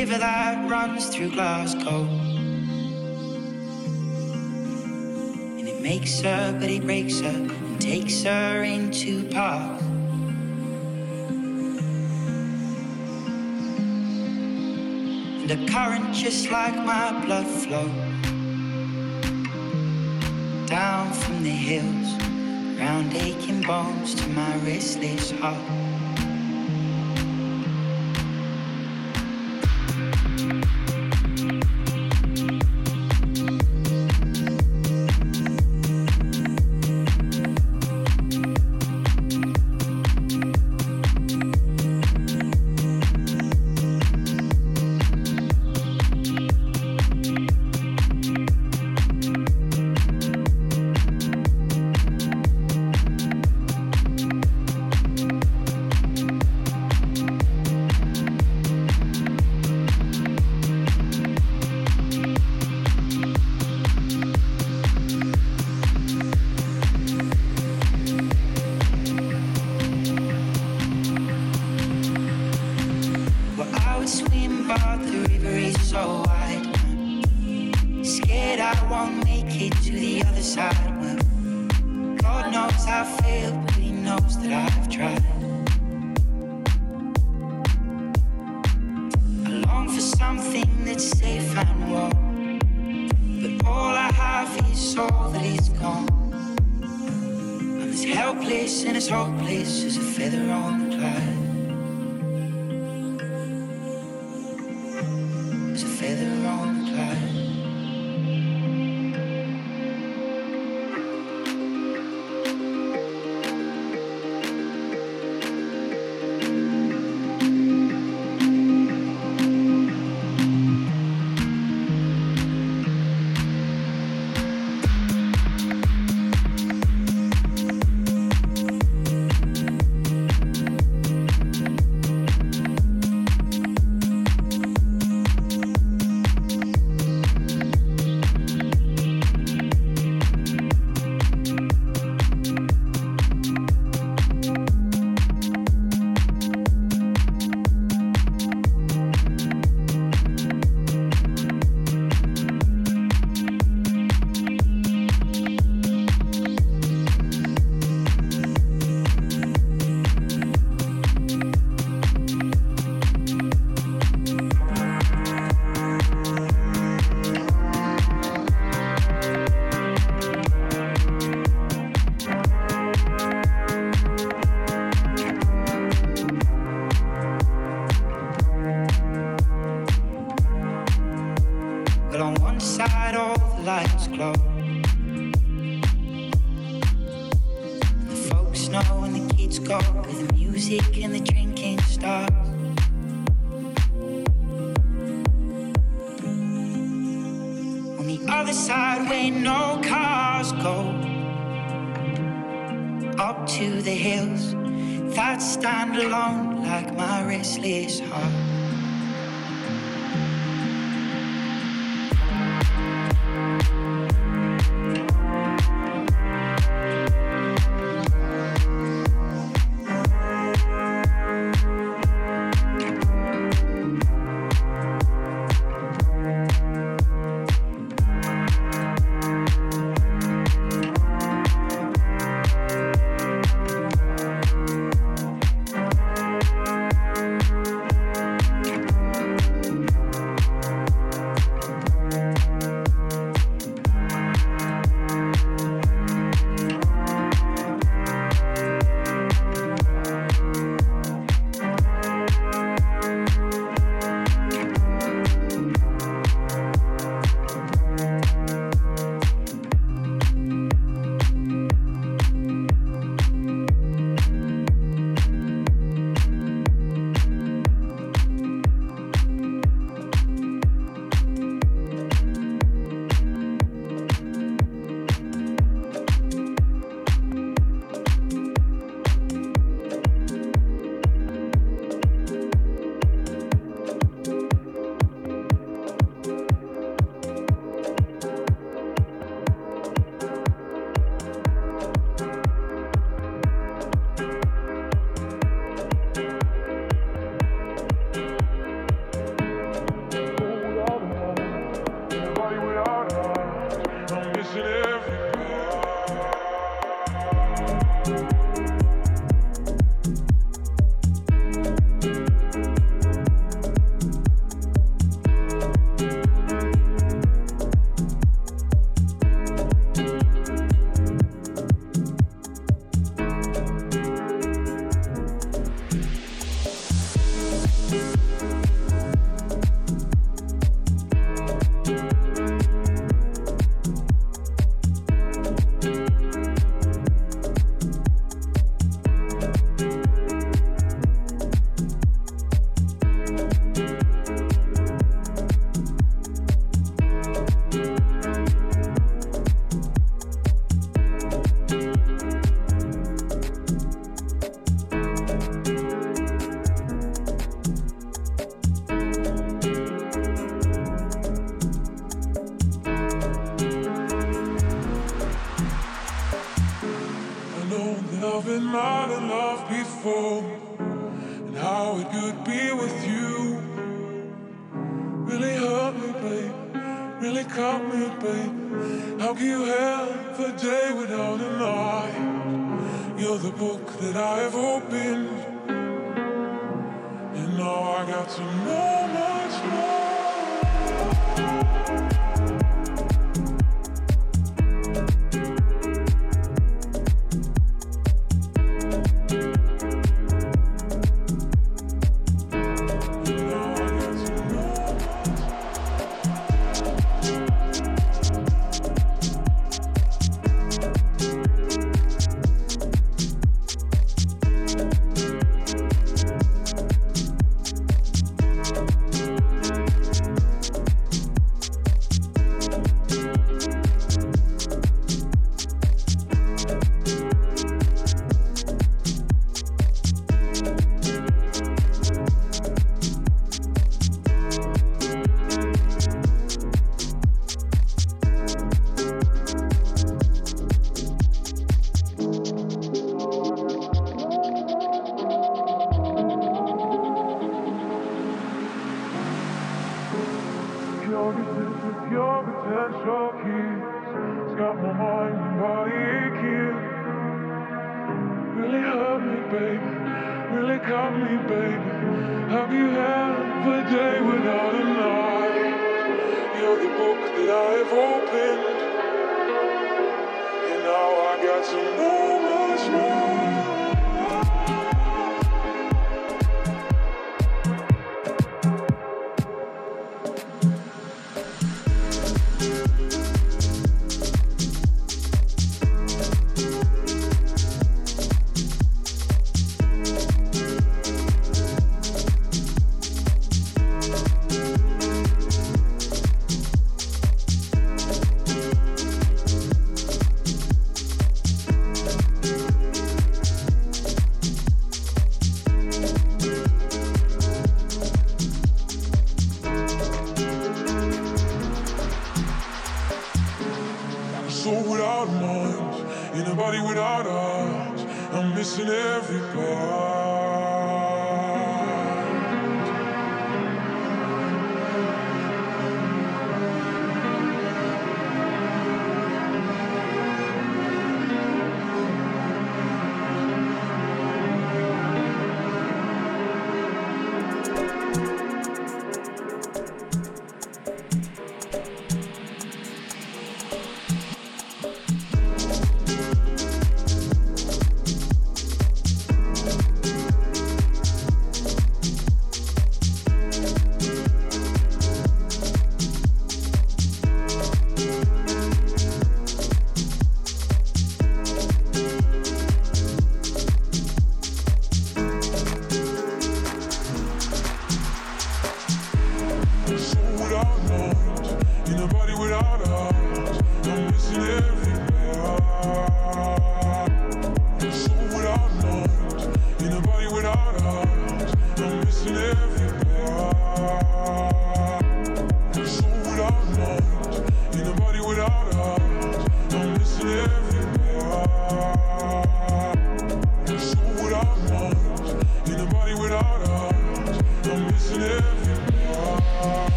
River that runs through Glasgow. And it makes her, but it breaks her and takes her into parts. And a current just like my blood flow down from the hills, round aching bones to my restless heart. to the hills that stand alone like my restless heart.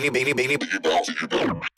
Baby, baby, baby.